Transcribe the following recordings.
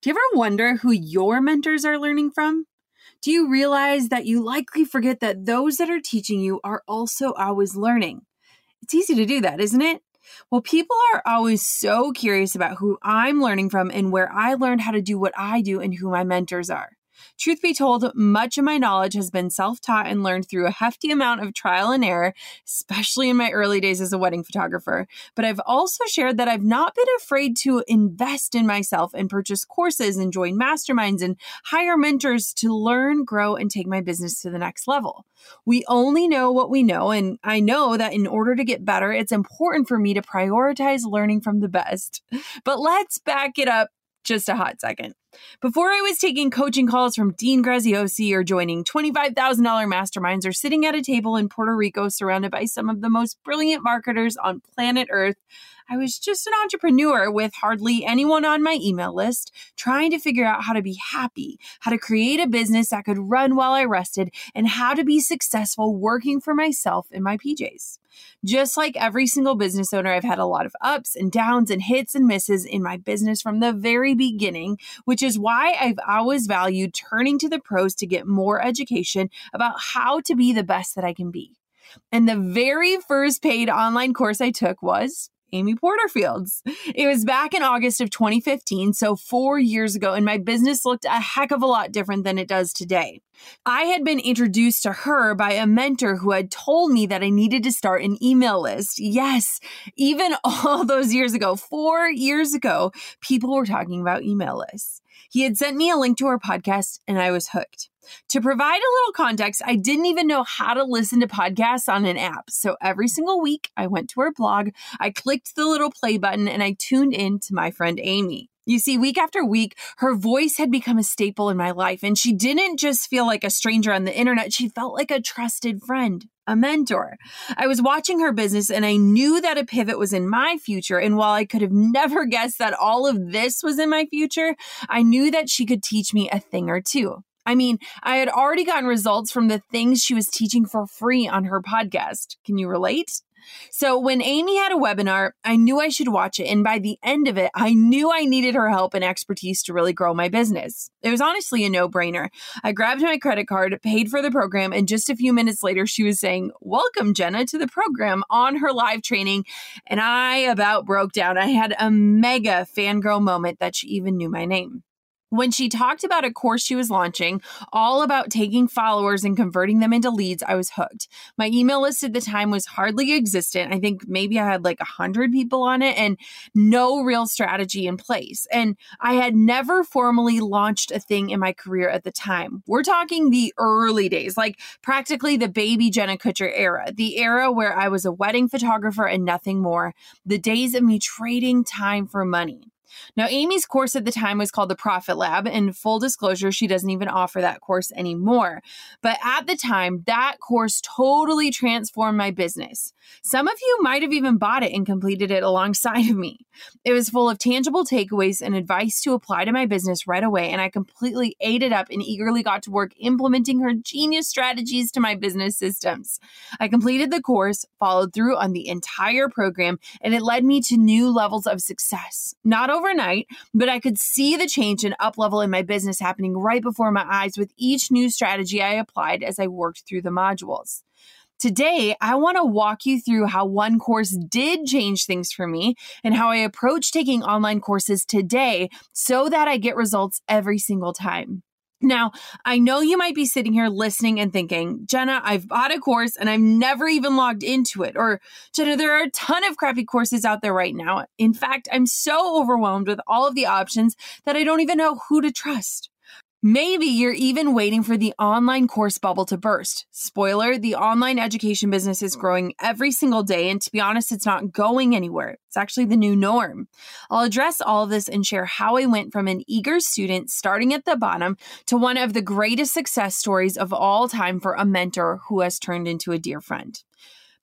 Do you ever wonder who your mentors are learning from? Do you realize that you likely forget that those that are teaching you are also always learning? It's easy to do that, isn't it? Well, people are always so curious about who I'm learning from and where I learned how to do what I do and who my mentors are. Truth be told, much of my knowledge has been self taught and learned through a hefty amount of trial and error, especially in my early days as a wedding photographer. But I've also shared that I've not been afraid to invest in myself and purchase courses and join masterminds and hire mentors to learn, grow, and take my business to the next level. We only know what we know, and I know that in order to get better, it's important for me to prioritize learning from the best. But let's back it up just a hot second. Before I was taking coaching calls from Dean Graziosi or joining $25,000 masterminds or sitting at a table in Puerto Rico surrounded by some of the most brilliant marketers on planet Earth, I was just an entrepreneur with hardly anyone on my email list, trying to figure out how to be happy, how to create a business that could run while I rested, and how to be successful working for myself in my PJs. Just like every single business owner, I've had a lot of ups and downs and hits and misses in my business from the very beginning, which is why I've always valued turning to the pros to get more education about how to be the best that I can be. And the very first paid online course I took was Amy Porterfield's. It was back in August of 2015, so four years ago, and my business looked a heck of a lot different than it does today. I had been introduced to her by a mentor who had told me that I needed to start an email list. Yes, even all those years ago, four years ago, people were talking about email lists. He had sent me a link to her podcast, and I was hooked. To provide a little context, I didn't even know how to listen to podcasts on an app. So every single week, I went to her blog, I clicked the little play button, and I tuned in to my friend Amy. You see, week after week, her voice had become a staple in my life, and she didn't just feel like a stranger on the internet. She felt like a trusted friend, a mentor. I was watching her business, and I knew that a pivot was in my future. And while I could have never guessed that all of this was in my future, I knew that she could teach me a thing or two. I mean, I had already gotten results from the things she was teaching for free on her podcast. Can you relate? So when Amy had a webinar, I knew I should watch it. And by the end of it, I knew I needed her help and expertise to really grow my business. It was honestly a no brainer. I grabbed my credit card, paid for the program, and just a few minutes later, she was saying, Welcome, Jenna, to the program on her live training. And I about broke down. I had a mega fangirl moment that she even knew my name when she talked about a course she was launching, all about taking followers and converting them into leads, I was hooked. My email list at the time was hardly existent. I think maybe I had like a hundred people on it and no real strategy in place. And I had never formally launched a thing in my career at the time. We're talking the early days, like practically the baby Jenna Kutcher era, the era where I was a wedding photographer and nothing more, the days of me trading time for money. Now, Amy's course at the time was called the Profit Lab, and full disclosure, she doesn't even offer that course anymore. But at the time, that course totally transformed my business. Some of you might have even bought it and completed it alongside of me. It was full of tangible takeaways and advice to apply to my business right away, and I completely ate it up and eagerly got to work implementing her genius strategies to my business systems. I completed the course, followed through on the entire program, and it led me to new levels of success. Not overnight, but I could see the change and up level in my business happening right before my eyes with each new strategy I applied as I worked through the modules. Today, I want to walk you through how one course did change things for me and how I approach taking online courses today so that I get results every single time. Now, I know you might be sitting here listening and thinking, Jenna, I've bought a course and I've never even logged into it. Or, Jenna, there are a ton of crappy courses out there right now. In fact, I'm so overwhelmed with all of the options that I don't even know who to trust. Maybe you're even waiting for the online course bubble to burst. Spoiler, the online education business is growing every single day, and to be honest, it's not going anywhere. It's actually the new norm. I'll address all of this and share how I went from an eager student starting at the bottom to one of the greatest success stories of all time for a mentor who has turned into a dear friend.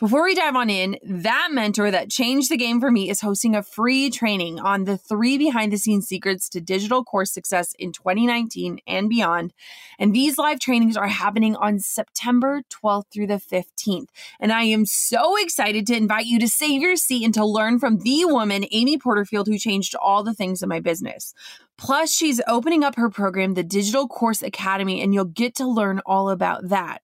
Before we dive on in, that mentor that changed the game for me is hosting a free training on the three behind the scenes secrets to digital course success in 2019 and beyond. And these live trainings are happening on September 12th through the 15th. And I am so excited to invite you to save your seat and to learn from the woman, Amy Porterfield, who changed all the things in my business. Plus, she's opening up her program, the Digital Course Academy, and you'll get to learn all about that.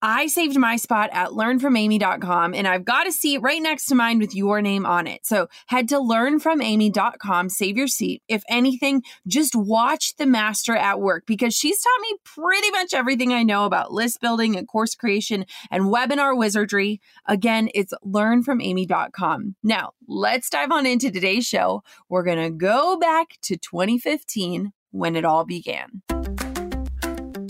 I saved my spot at learnfromamy.com and I've got a seat right next to mine with your name on it. So head to learnfromamy.com, save your seat. If anything, just watch the master at work because she's taught me pretty much everything I know about list building and course creation and webinar wizardry. Again, it's learnfromamy.com. Now, let's dive on into today's show. We're going to go back to 2015 when it all began.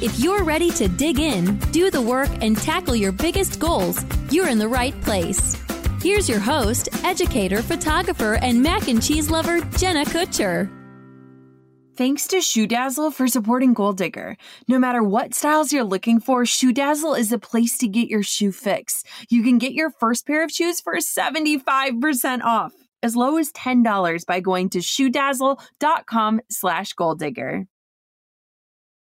If you're ready to dig in, do the work, and tackle your biggest goals, you're in the right place. Here's your host, educator, photographer, and mac and cheese lover, Jenna Kutcher. Thanks to Shoe Dazzle for supporting Goal Digger. No matter what styles you're looking for, Shoe Dazzle is the place to get your shoe fix. You can get your first pair of shoes for 75% off, as low as $10 by going to shoedazzle.com slash goaldigger.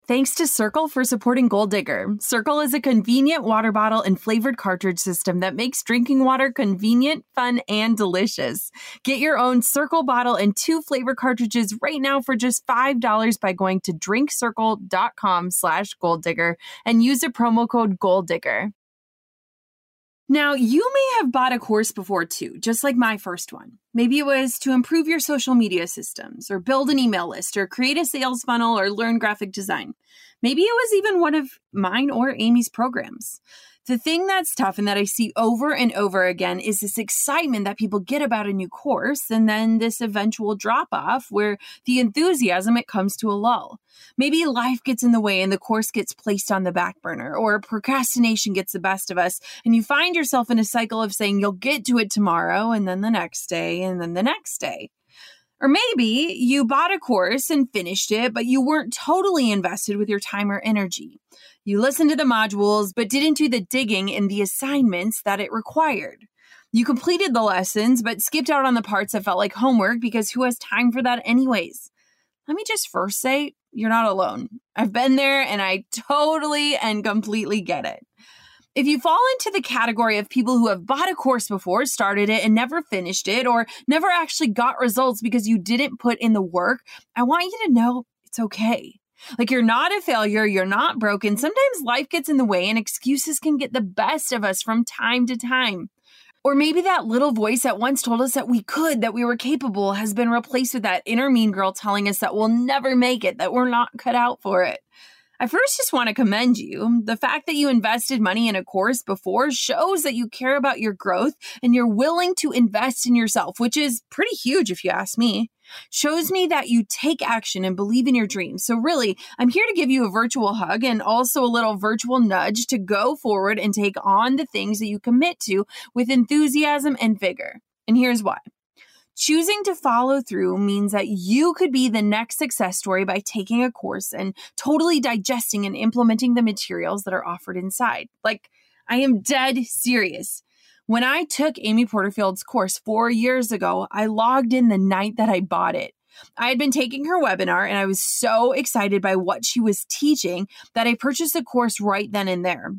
Thanks to Cirkul for supporting Goal Digger. Cirkul is a convenient water bottle and flavored cartridge system that makes drinking water convenient, fun, and delicious. Get your own Cirkul bottle and two flavor cartridges right now for just $5 by going to drinkcirkul.com slash goaldigger and use the promo code goaldigger. Now, you may have bought a course before too, just like my first one. Maybe it was to improve your social media systems, or build an email list, or create a sales funnel, or learn graphic design. Maybe it was even one of mine or Amy's programs. The thing that's tough and that I see over and over again is this excitement that people get about a new course and then this eventual drop off where the enthusiasm it comes to a lull. Maybe life gets in the way and the course gets placed on the back burner or procrastination gets the best of us and you find yourself in a cycle of saying you'll get to it tomorrow and then the next day and then the next day. Or maybe you bought a course and finished it, but you weren't totally invested with your time or energy. You listened to the modules, but didn't do the digging in the assignments that it required. You completed the lessons, but skipped out on the parts that felt like homework because who has time for that, anyways? Let me just first say, you're not alone. I've been there and I totally and completely get it. If you fall into the category of people who have bought a course before, started it, and never finished it, or never actually got results because you didn't put in the work, I want you to know it's okay. Like you're not a failure, you're not broken. Sometimes life gets in the way and excuses can get the best of us from time to time. Or maybe that little voice that once told us that we could, that we were capable, has been replaced with that inner mean girl telling us that we'll never make it, that we're not cut out for it. I first just want to commend you. The fact that you invested money in a course before shows that you care about your growth and you're willing to invest in yourself, which is pretty huge if you ask me. Shows me that you take action and believe in your dreams. So, really, I'm here to give you a virtual hug and also a little virtual nudge to go forward and take on the things that you commit to with enthusiasm and vigor. And here's why. Choosing to follow through means that you could be the next success story by taking a course and totally digesting and implementing the materials that are offered inside. Like, I am dead serious. When I took Amy Porterfield's course four years ago, I logged in the night that I bought it. I had been taking her webinar and I was so excited by what she was teaching that I purchased the course right then and there.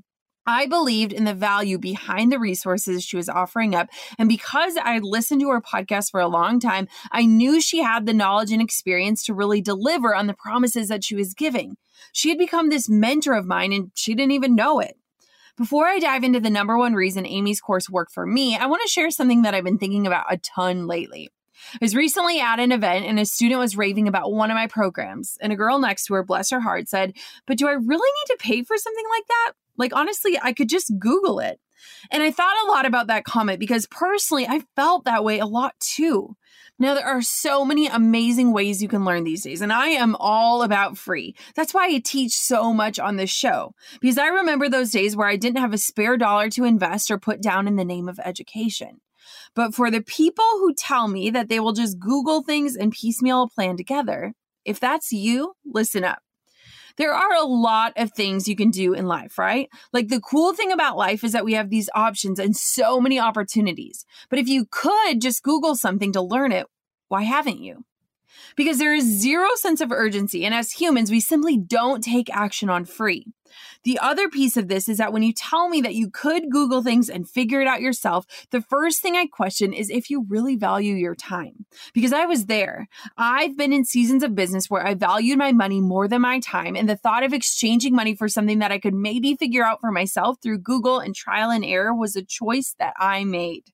I believed in the value behind the resources she was offering up. And because I had listened to her podcast for a long time, I knew she had the knowledge and experience to really deliver on the promises that she was giving. She had become this mentor of mine and she didn't even know it. Before I dive into the number one reason Amy's course worked for me, I want to share something that I've been thinking about a ton lately. I was recently at an event and a student was raving about one of my programs, and a girl next to her, bless her heart, said, But do I really need to pay for something like that? Like, honestly, I could just Google it. And I thought a lot about that comment because personally, I felt that way a lot too. Now, there are so many amazing ways you can learn these days, and I am all about free. That's why I teach so much on this show, because I remember those days where I didn't have a spare dollar to invest or put down in the name of education. But for the people who tell me that they will just Google things and piecemeal a plan together, if that's you, listen up there are a lot of things you can do in life, right? Like the cool thing about life is that we have these options and so many opportunities. But if you could just Google something to learn it, why haven't you? Because there is zero sense of urgency. And as humans, we simply don't take action on free. The other piece of this is that when you tell me that you could Google things and figure it out yourself, the first thing I question is if you really value your time. Because I was there. I've been in seasons of business where I valued my money more than my time, and the thought of exchanging money for something that I could maybe figure out for myself through Google and trial and error was a choice that I made.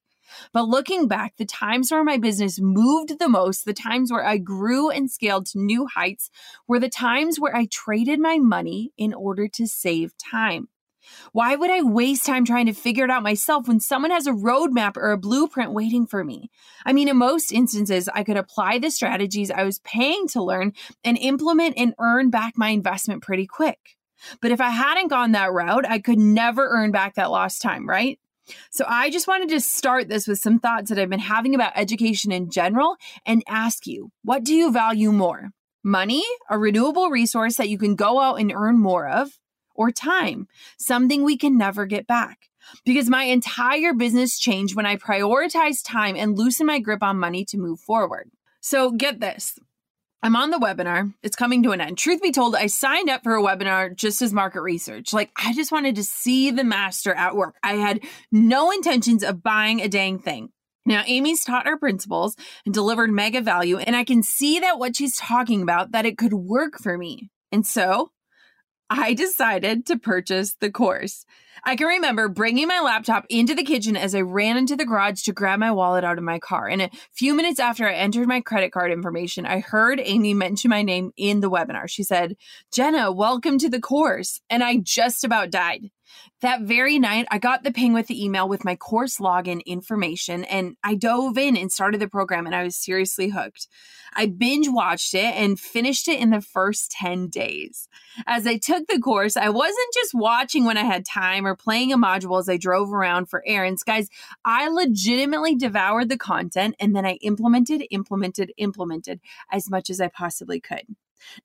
But looking back, the times where my business moved the most, the times where I grew and scaled to new heights, were the times where I traded my money in order to save time. Why would I waste time trying to figure it out myself when someone has a roadmap or a blueprint waiting for me? I mean, in most instances, I could apply the strategies I was paying to learn and implement and earn back my investment pretty quick. But if I hadn't gone that route, I could never earn back that lost time, right? So I just wanted to start this with some thoughts that I've been having about education in general and ask you, what do you value more? Money, a renewable resource that you can go out and earn more of, or time, something we can never get back? Because my entire business changed when I prioritized time and loosened my grip on money to move forward. So get this I'm on the webinar. It's coming to an end. Truth be told, I signed up for a webinar just as market research. Like, I just wanted to see the master at work. I had no intentions of buying a dang thing. Now, Amy's taught her principles and delivered mega value, and I can see that what she's talking about, that it could work for me. And so I decided to purchase the course. I can remember bringing my laptop into the kitchen as I ran into the garage to grab my wallet out of my car. And a few minutes after I entered my credit card information, I heard Amy mention my name in the webinar. She said, Jenna, welcome to the course. And I just about died. That very night, I got the ping with the email with my course login information, and I dove in and started the program, and I was seriously hooked. I binge watched it and finished it in the first 10 days. As I took the course, I wasn't just watching when I had time or playing a module as I drove around for errands. Guys, I legitimately devoured the content and then I implemented, implemented, implemented as much as I possibly could.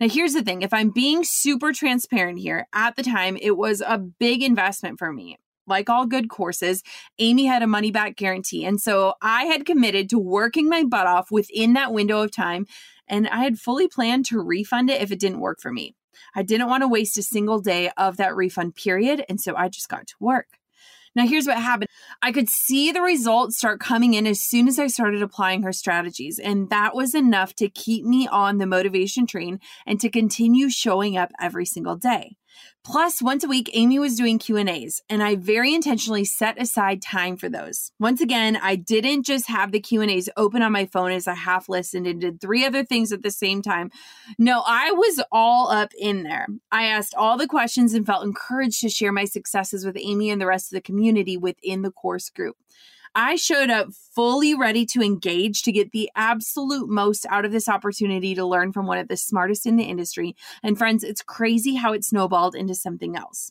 Now, here's the thing if I'm being super transparent here, at the time, it was a big investment for me. Like all good courses, Amy had a money back guarantee. And so I had committed to working my butt off within that window of time. And I had fully planned to refund it if it didn't work for me. I didn't want to waste a single day of that refund period. And so I just got to work. Now, here's what happened I could see the results start coming in as soon as I started applying her strategies. And that was enough to keep me on the motivation train and to continue showing up every single day. Plus, once a week, Amy was doing Q&As, and I very intentionally set aside time for those. Once again, I didn't just have the Q&As open on my phone as I half listened and did three other things at the same time. No, I was all up in there. I asked all the questions and felt encouraged to share my successes with Amy and the rest of the community within the course group. I showed up fully ready to engage to get the absolute most out of this opportunity to learn from one of the smartest in the industry. And friends, it's crazy how it snowballed into something else.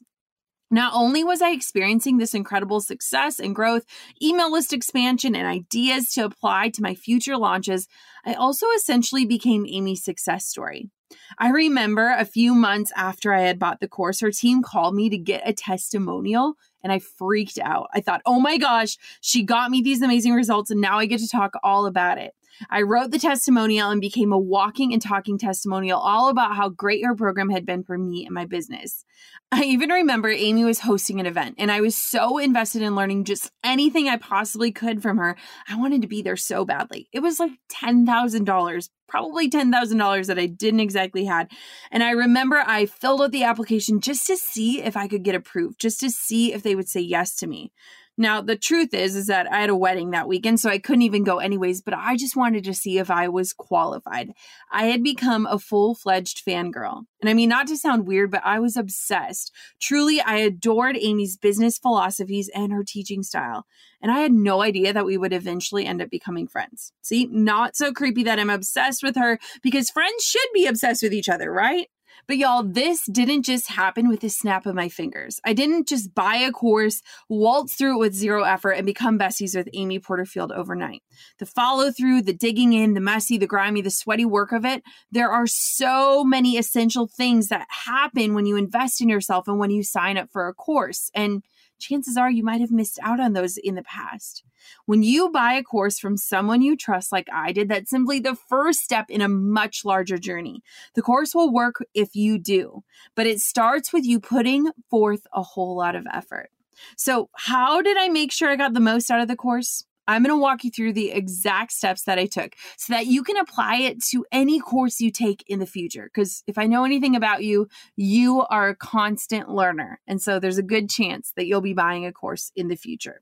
Not only was I experiencing this incredible success and growth, email list expansion, and ideas to apply to my future launches, I also essentially became Amy's success story. I remember a few months after I had bought the course, her team called me to get a testimonial and I freaked out. I thought, oh my gosh, she got me these amazing results and now I get to talk all about it. I wrote the testimonial and became a walking and talking testimonial all about how great her program had been for me and my business. I even remember Amy was hosting an event and I was so invested in learning just anything I possibly could from her. I wanted to be there so badly. It was like $10,000 probably $10,000 that I didn't exactly had. And I remember I filled out the application just to see if I could get approved, just to see if they would say yes to me. Now, the truth is is that I had a wedding that weekend, so I couldn't even go anyways, but I just wanted to see if I was qualified. I had become a full-fledged fangirl. And I mean, not to sound weird, but I was obsessed. Truly, I adored Amy's business philosophies and her teaching style. And I had no idea that we would eventually end up becoming friends. See, not so creepy that I'm obsessed with her because friends should be obsessed with each other, right? But y'all, this didn't just happen with a snap of my fingers. I didn't just buy a course, waltz through it with zero effort, and become besties with Amy Porterfield overnight. The follow through, the digging in, the messy, the grimy, the sweaty work of it, there are so many essential things that happen when you invest in yourself and when you sign up for a course. And chances are you might have missed out on those in the past. When you buy a course from someone you trust, like I did, that's simply the first step in a much larger journey. The course will work if you do, but it starts with you putting forth a whole lot of effort. So, how did I make sure I got the most out of the course? I'm going to walk you through the exact steps that I took so that you can apply it to any course you take in the future. Because if I know anything about you, you are a constant learner. And so there's a good chance that you'll be buying a course in the future.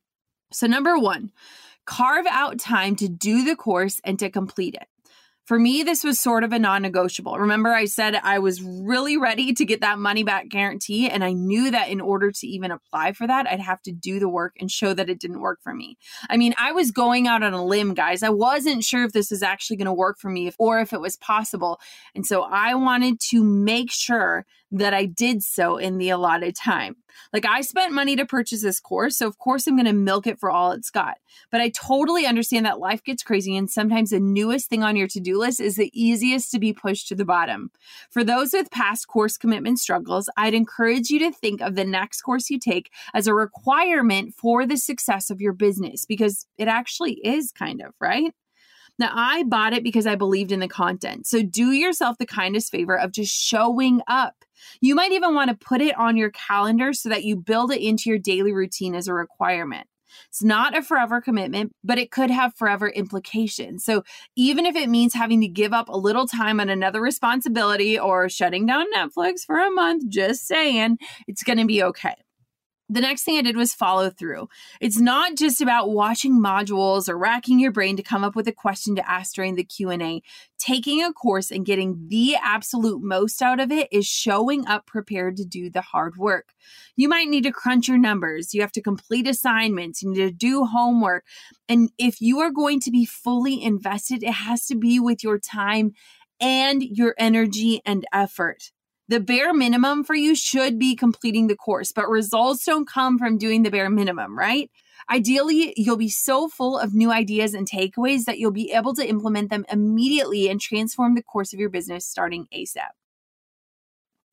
So, number one, carve out time to do the course and to complete it. For me, this was sort of a non negotiable. Remember, I said I was really ready to get that money back guarantee. And I knew that in order to even apply for that, I'd have to do the work and show that it didn't work for me. I mean, I was going out on a limb, guys. I wasn't sure if this was actually going to work for me or if it was possible. And so I wanted to make sure that I did so in the allotted time. Like I spent money to purchase this course, so of course I'm going to milk it for all it's got. But I totally understand that life gets crazy and sometimes the newest thing on your to-do list is the easiest to be pushed to the bottom. For those with past course commitment struggles, I'd encourage you to think of the next course you take as a requirement for the success of your business because it actually is kind of, right? Now, I bought it because I believed in the content. So do yourself the kindest favor of just showing up. You might even want to put it on your calendar so that you build it into your daily routine as a requirement. It's not a forever commitment, but it could have forever implications. So even if it means having to give up a little time on another responsibility or shutting down Netflix for a month, just saying, it's going to be okay the next thing I did was follow through. It's not just about watching modules or racking your brain to come up with a question to ask during the Q&A. Taking a course and getting the absolute most out of it is showing up prepared to do the hard work. You might need to crunch your numbers. You have to complete assignments. You need to do homework. And if you are going to be fully invested, it has to be with your time and your energy and effort. The bare minimum for you should be completing the course, but results don't come from doing the bare minimum, right? Ideally, you'll be so full of new ideas and takeaways that you'll be able to implement them immediately and transform the course of your business starting ASAP.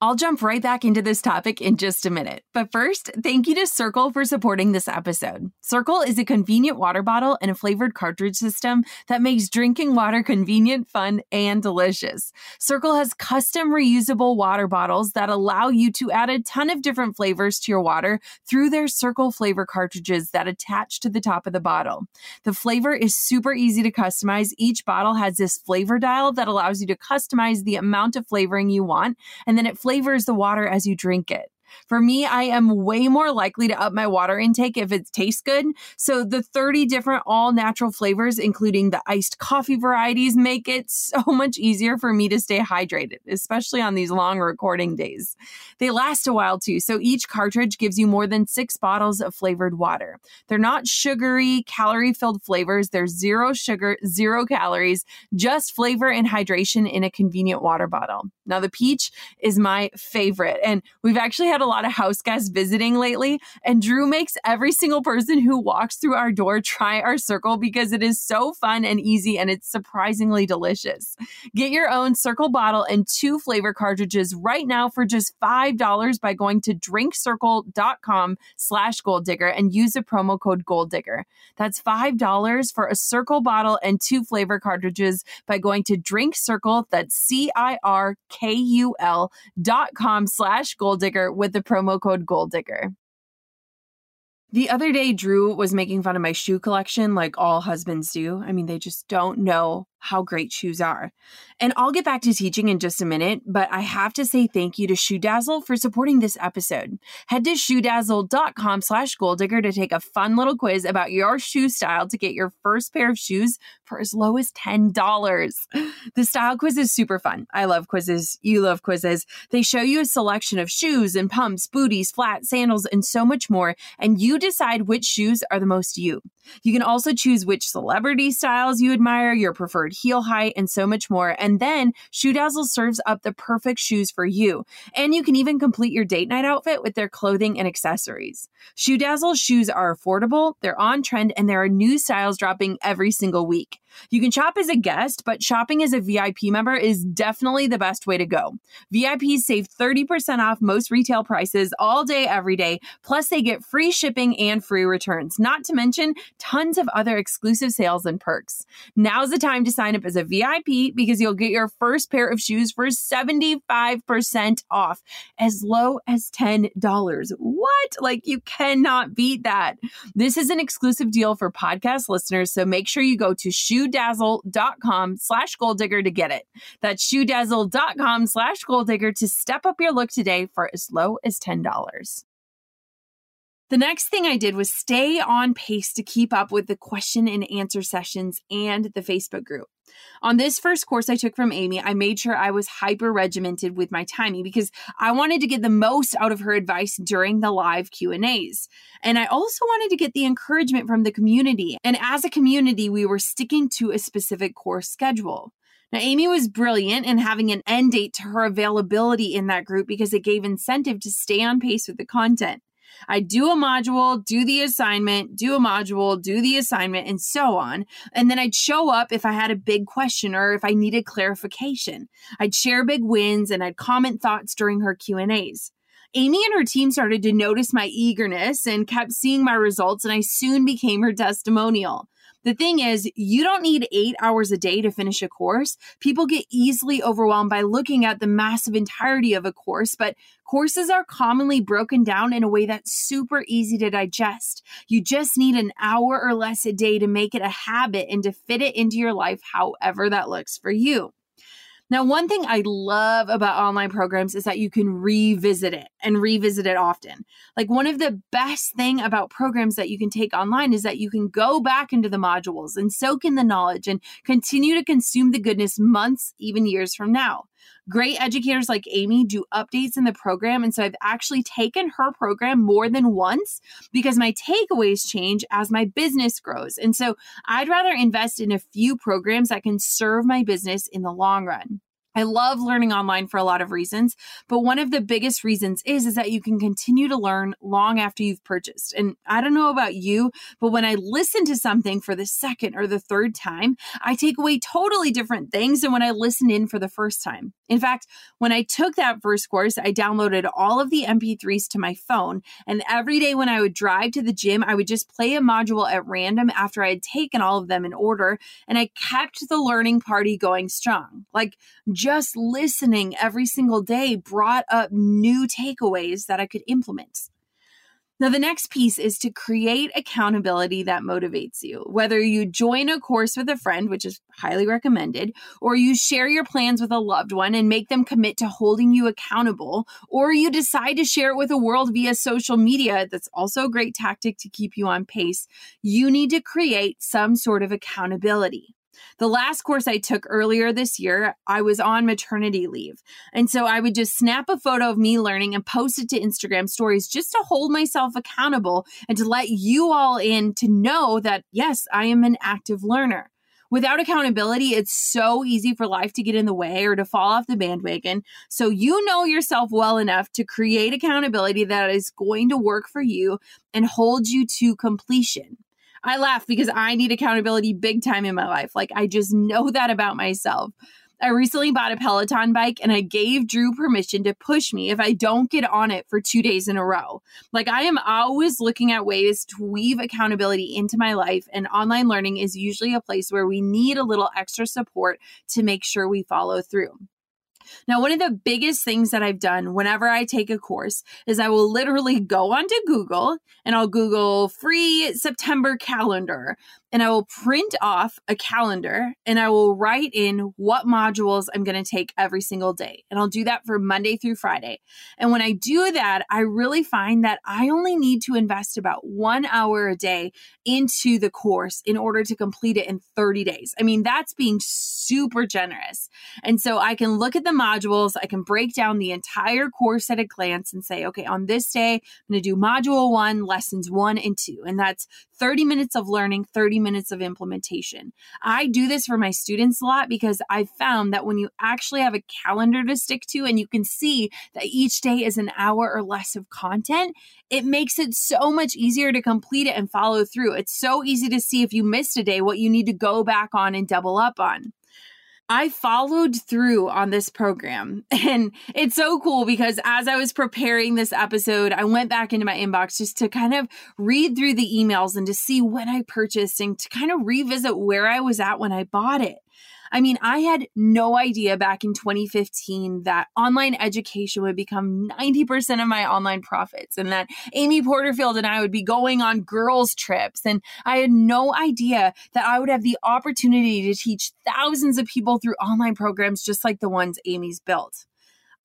I'll jump right back into this topic in just a minute. But first, thank you to Cirkul for supporting this episode. Cirkul is a convenient water bottle and a flavored cartridge system that makes drinking water convenient, fun, and delicious. Cirkul has custom reusable water bottles that allow you to add a ton of different flavors to your water through their Cirkul flavor cartridges that attach to the top of the bottle. The flavor is super easy to customize. Each bottle has this flavor dial that allows you to customize the amount of flavoring you want, and then it flavors the water as you drink it. For me, I am way more likely to up my water intake if it tastes good. So the 30 different all natural flavors, including the iced coffee varieties, make it so much easier for me to stay hydrated, especially on these long recording days. They last a while too. So each cartridge gives you more than six bottles of flavored water. They're not sugary, calorie filled flavors. They're zero sugar, zero calories, just flavor and hydration in a convenient water bottle. Now, the peach is my favorite. And we've actually had had a lot of house guests visiting lately, and Drew makes every single person who walks through our door try our Cirkul because it is so fun and easy and it's surprisingly delicious. Get your own Cirkul bottle and two flavor cartridges right now for just $5 by going to drinkcirkul.com slash goal digger and use the promo code goal digger. That's $5 for a Cirkul bottle and two flavor cartridges by going to drinkcirkul, that's C-I-R-K-U-L dot com slash goal digger with with the promo code Gold Digger. The other day, Drew was making fun of my shoe collection like all husbands do. I mean, they just don't know how great shoes are. And I'll get back to teaching in just a minute, but I have to say thank you to Shoe Dazzle for supporting this episode. Head to shoedazzle.com slash goaldigger to take a fun little quiz about your shoe style to get your first pair of shoes for as low as $10. The style quiz is super fun. I love quizzes. You love quizzes. They show you a selection of shoes and pumps, booties, flats, sandals, and so much more, and you decide which shoes are the most you. You can also choose which celebrity styles you admire, your preferred heel height, and so much more. And then Shoedazzle serves up the perfect shoes for you. And you can even complete your date night outfit with their clothing and accessories. Shoe Shoedazzle shoes are affordable, they're on trend, and there are new styles dropping every single week. You can shop as a guest, but shopping as a VIP member is definitely the best way to go. VIPs save 30% off most retail prices all day, every day. Plus, they get free shipping and free returns, not to mention tons of other exclusive sales and perks. Now's the time to sign up as a VIP because you'll get your first pair of shoes for 75% off, as low as $10. What? Like, you cannot beat that. This is an exclusive deal for podcast listeners, so make sure you go to shoedazzle.com slash goaldigger to get it. That's shoedazzle.com slash goaldigger to step up your look today for as low as $10. The next thing I did was stay on pace to keep up with the question and answer sessions and the Facebook group. On this first course I took from Amy, I made sure I was hyper regimented with my timing because I wanted to get the most out of her advice during the live Q&As. And I also wanted to get the encouragement from the community. And as a community, we were sticking to a specific course schedule. Now, Amy was brilliant in having an end date to her availability in that group because it gave incentive to stay on pace with the content. I do a module, do the assignment, do a module, do the assignment, and so on. And then I'd show up if I had a big question or if I needed clarification. I'd share big wins and I'd comment thoughts during her Q&As. Amy and her team started to notice my eagerness and kept seeing my results, and I soon became her testimonial. The thing is, you don't need eight hours a day to finish a course. People get easily overwhelmed by looking at the massive entirety of a course, but courses are commonly broken down in a way that's super easy to digest. You just need an hour or less a day to make it a habit and to fit it into your life however that looks for you. Now, one thing I love about online programs is that you can revisit it and revisit it often. Like one of the best thing about programs that you can take online is that you can go back into the modules and soak in the knowledge and continue to consume the goodness months, even years from now. Great educators like Amy do updates in the program. And so I've actually taken her program more than once because my takeaways change as my business grows. And so I'd rather invest in a few programs that can serve my business in the long run. I love learning online for a lot of reasons, but one of the biggest reasons is is that you can continue to learn long after you've purchased. And I don't know about you, but when I listen to something for the second or the third time, I take away totally different things than when I listen in for the first time. In fact, when I took that first course, I downloaded all of the MP3s to my phone, and every day when I would drive to the gym, I would just play a module at random after I had taken all of them in order, and I kept the learning party going strong. Like just listening every single day brought up new takeaways that I could implement. Now, the next piece is to create accountability that motivates you. Whether you join a course with a friend, which is highly recommended, or you share your plans with a loved one and make them commit to holding you accountable, or you decide to share it with the world via social media, that's also a great tactic to keep you on pace. You need to create some sort of accountability. The last course I took earlier this year, I was on maternity leave. And so I would just snap a photo of me learning and post it to Instagram stories just to hold myself accountable and to let you all in to know that, yes, I am an active learner. Without accountability, it's so easy for life to get in the way or to fall off the bandwagon. So you know yourself well enough to create accountability that is going to work for you and hold you to completion. I laugh because I need accountability big time in my life. Like I just know that about myself. I recently bought a Peloton bike and I gave Drew permission to push me if I don't get on it for two days in a row. Like I am always looking at ways to weave accountability into my life, and online learning is usually a place where we need a little extra support to make sure we follow through. Now, one of the biggest things that I've done whenever I take a course is I will literally go onto Google and I'll Google free September calendar and I will print off a calendar and I will write in what modules I'm going to take every single day. And I'll do that for Monday through Friday. And when I do that, I really find that I only need to invest about one hour a day into the course in order to complete it in 30 days. I mean, that's being super generous. And so I can look at the modules, I can break down the entire course at a glance and say, okay, on this day, I'm going to do module one, lessons one and two. And that's 30 minutes of learning, 30 minutes of implementation. I do this for my students a lot because I've found that when you actually have a calendar to stick to and you can see that each day is an hour or less of content, it makes it so much easier to complete it and follow through. It's so easy to see if you missed a day what you need to go back on and double up on. I followed through on this program. And it's so cool because as I was preparing this episode, I went back into my inbox just to kind of read through the emails and to see when I purchased and to kind of revisit where I was at when I bought it. I mean, I had no idea back in 2015 that online education would become 90% of my online profits and that Amy Porterfield and I would be going on girls' trips. And I had no idea that I would have the opportunity to teach thousands of people through online programs just like the ones Amy's built.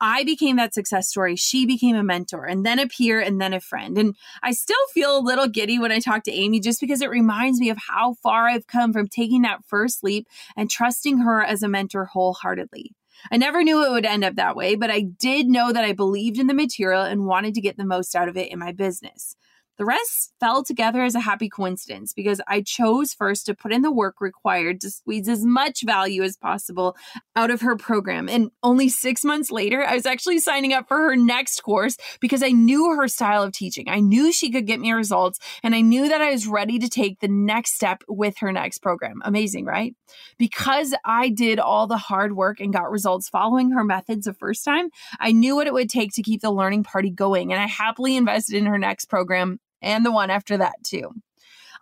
I became that success story. She became a mentor and then a peer and then a friend. And I still feel a little giddy when I talk to Amy just because it reminds me of how far I've come from taking that first leap and trusting her as a mentor wholeheartedly. I never knew it would end up that way, but I did know that I believed in the material and wanted to get the most out of it in my business. The rest fell together as a happy coincidence because I chose first to put in the work required to squeeze as much value as possible out of her program. And only six months later, I was actually signing up for her next course because I knew her style of teaching. I knew she could get me results, and I knew that I was ready to take the next step with her next program. Amazing, right? Because I did all the hard work and got results following her methods the first time, I knew what it would take to keep the learning party going, and I happily invested in her next program and the one after that, too.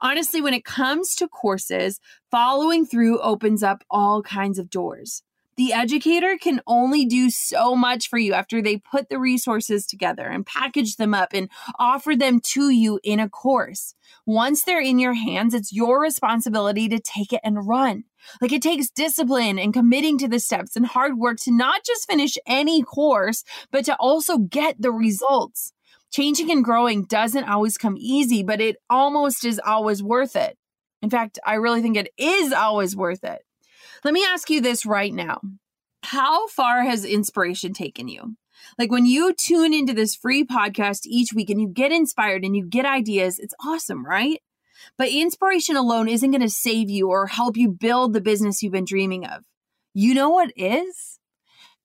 Honestly, when it comes to courses, following through opens up all kinds of doors. The educator can only do so much for you after they put the resources together and package them up and offer them to you in a course. Once they're in your hands, it's your responsibility to take it and run. Like it takes discipline and committing to the steps and hard work to not just finish any course, but to also get the results. Changing and growing doesn't always come easy, but it almost is always worth it. In fact, I really think it is always worth it. Let me ask you this right now. How far has inspiration taken you? Like when you tune into this free podcast each week and you get inspired and you get ideas, it's awesome, right? But inspiration alone isn't going to save you or help you build the business you've been dreaming of. You know what is?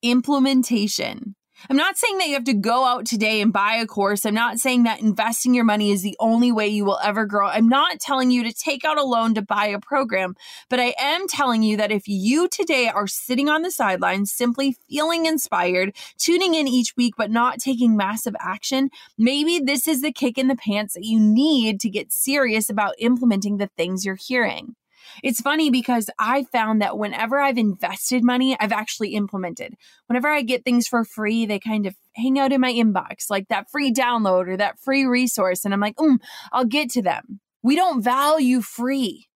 Implementation. I'm not saying that you have to go out today and buy a course. I'm not saying that investing your money is the only way you will ever grow. I'm not telling you to take out a loan to buy a program, but I am telling you that if you today are sitting on the sidelines, simply feeling inspired, tuning in each week, but not taking massive action, maybe this is the kick in the pants that you need to get serious about implementing the things you're hearing. It's funny because I found that whenever I've invested money, I've actually implemented. Whenever I get things for free, they kind of hang out in my inbox, like that free download or that free resource. And I'm like, mm, I'll get to them. We don't value free.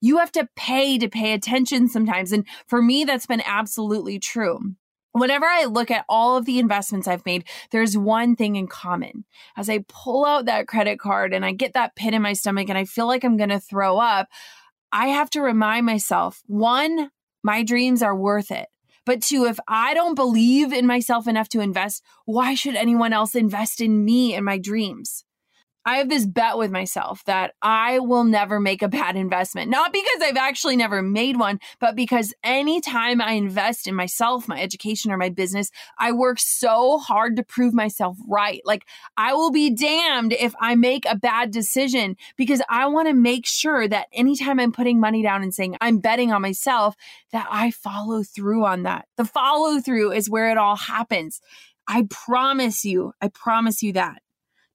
You have to pay to pay attention sometimes. And for me, that's been absolutely true. Whenever I look at all of the investments I've made, there's one thing in common. As I pull out that credit card and I get that pit in my stomach and I feel like I'm going to throw up, I have to remind myself one, my dreams are worth it. But two, if I don't believe in myself enough to invest, why should anyone else invest in me and my dreams? I have this bet with myself that I will never make a bad investment. Not because I've actually never made one, but because anytime I invest in myself, my education, or my business, I work so hard to prove myself right. Like, I will be damned if I make a bad decision because I want to make sure that anytime I'm putting money down and saying I'm betting on myself, that I follow through on that. The follow through is where it all happens. I promise you, I promise you that.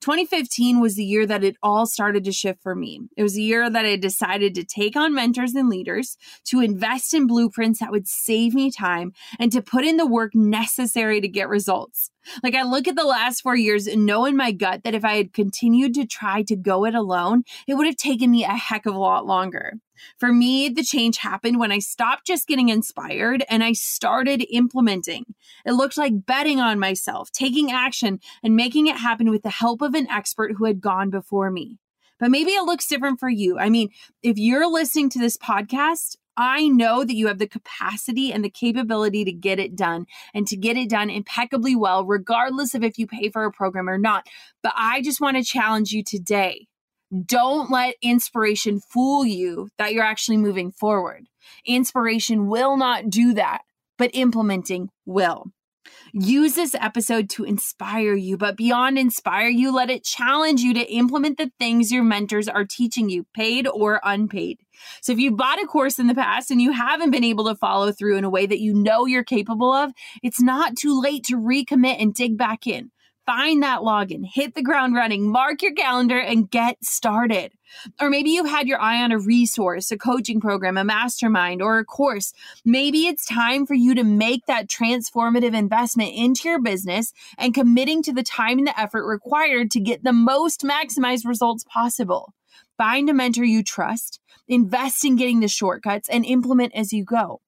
2015 was the year that it all started to shift for me. It was the year that I decided to take on mentors and leaders, to invest in blueprints that would save me time, and to put in the work necessary to get results. Like I look at the last four years and know in my gut that if I had continued to try to go it alone, it would have taken me a heck of a lot longer. For me, the change happened when I stopped just getting inspired and I started implementing. It looked like betting on myself, taking action, and making it happen with the help of an expert who had gone before me. But maybe it looks different for you. I mean, if you're listening to this podcast, I know that you have the capacity and the capability to get it done and to get it done impeccably well, regardless of if you pay for a program or not. But I just want to challenge you today. Don't let inspiration fool you that you're actually moving forward. Inspiration will not do that, but implementing will. Use this episode to inspire you, but beyond inspire you, let it challenge you to implement the things your mentors are teaching you, paid or unpaid. So if you bought a course in the past and you haven't been able to follow through in a way that you know you're capable of, it's not too late to recommit and dig back in find that login, hit the ground running, mark your calendar, and get started. Or maybe you've had your eye on a resource, a coaching program, a mastermind, or a course. Maybe it's time for you to make that transformative investment into your business and committing to the time and the effort required to get the most maximized results possible. Find a mentor you trust, invest in getting the shortcuts, and implement as you go.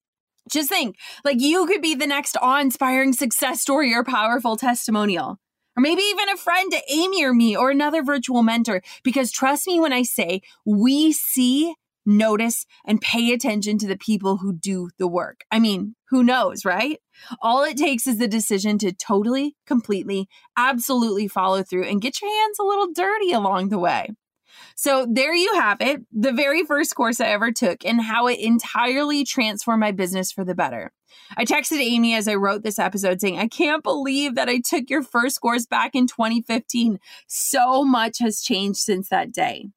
Just think like you could be the next awe inspiring success story or powerful testimonial or maybe even a friend to Amy or me or another virtual mentor. Because trust me when I say we see, notice, and pay attention to the people who do the work. I mean, who knows, right? All it takes is the decision to totally, completely, absolutely follow through and get your hands a little dirty along the way. So there you have it, the very first course I ever took and how it entirely transformed my business for the better. I texted Amy as I wrote this episode saying, I can't believe that I took your first course back in 2015. So much has changed since that day.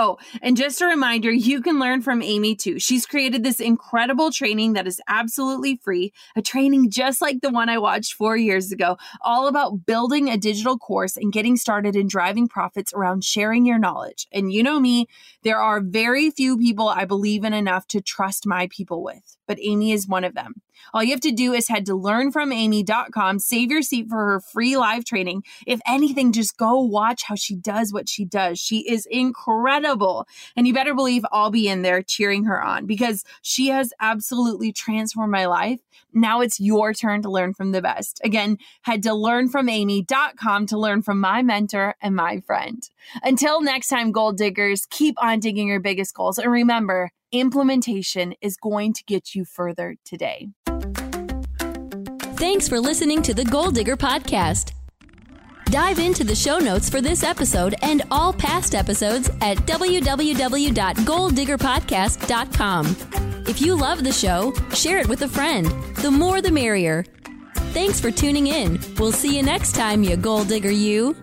Oh, and just a reminder, you can learn from Amy too. She's created this incredible training that is absolutely free, a training just like the one I watched four years ago, all about building a digital course and getting started in driving profits around sharing your knowledge. And you know me, there are very few people I believe in enough to trust my people with, but Amy is one of them. All you have to do is head to learnfromamy.com, save your seat for her free live training. If anything, just go watch how she does what she does. She is incredible. And you better believe I'll be in there cheering her on because she has absolutely transformed my life. Now it's your turn to learn from the best. Again, head to learnfromamy.com to learn from my mentor and my friend. Until next time, goal diggers, keep on digging your biggest goals. And remember, implementation is going to get you further today. Thanks for listening to the Goal Digger Podcast. Dive into the show notes for this episode and all past episodes at www.goaldiggerpodcast.com. If you love the show, share it with a friend. The more the merrier. Thanks for tuning in. We'll see you next time, you goal digger, you.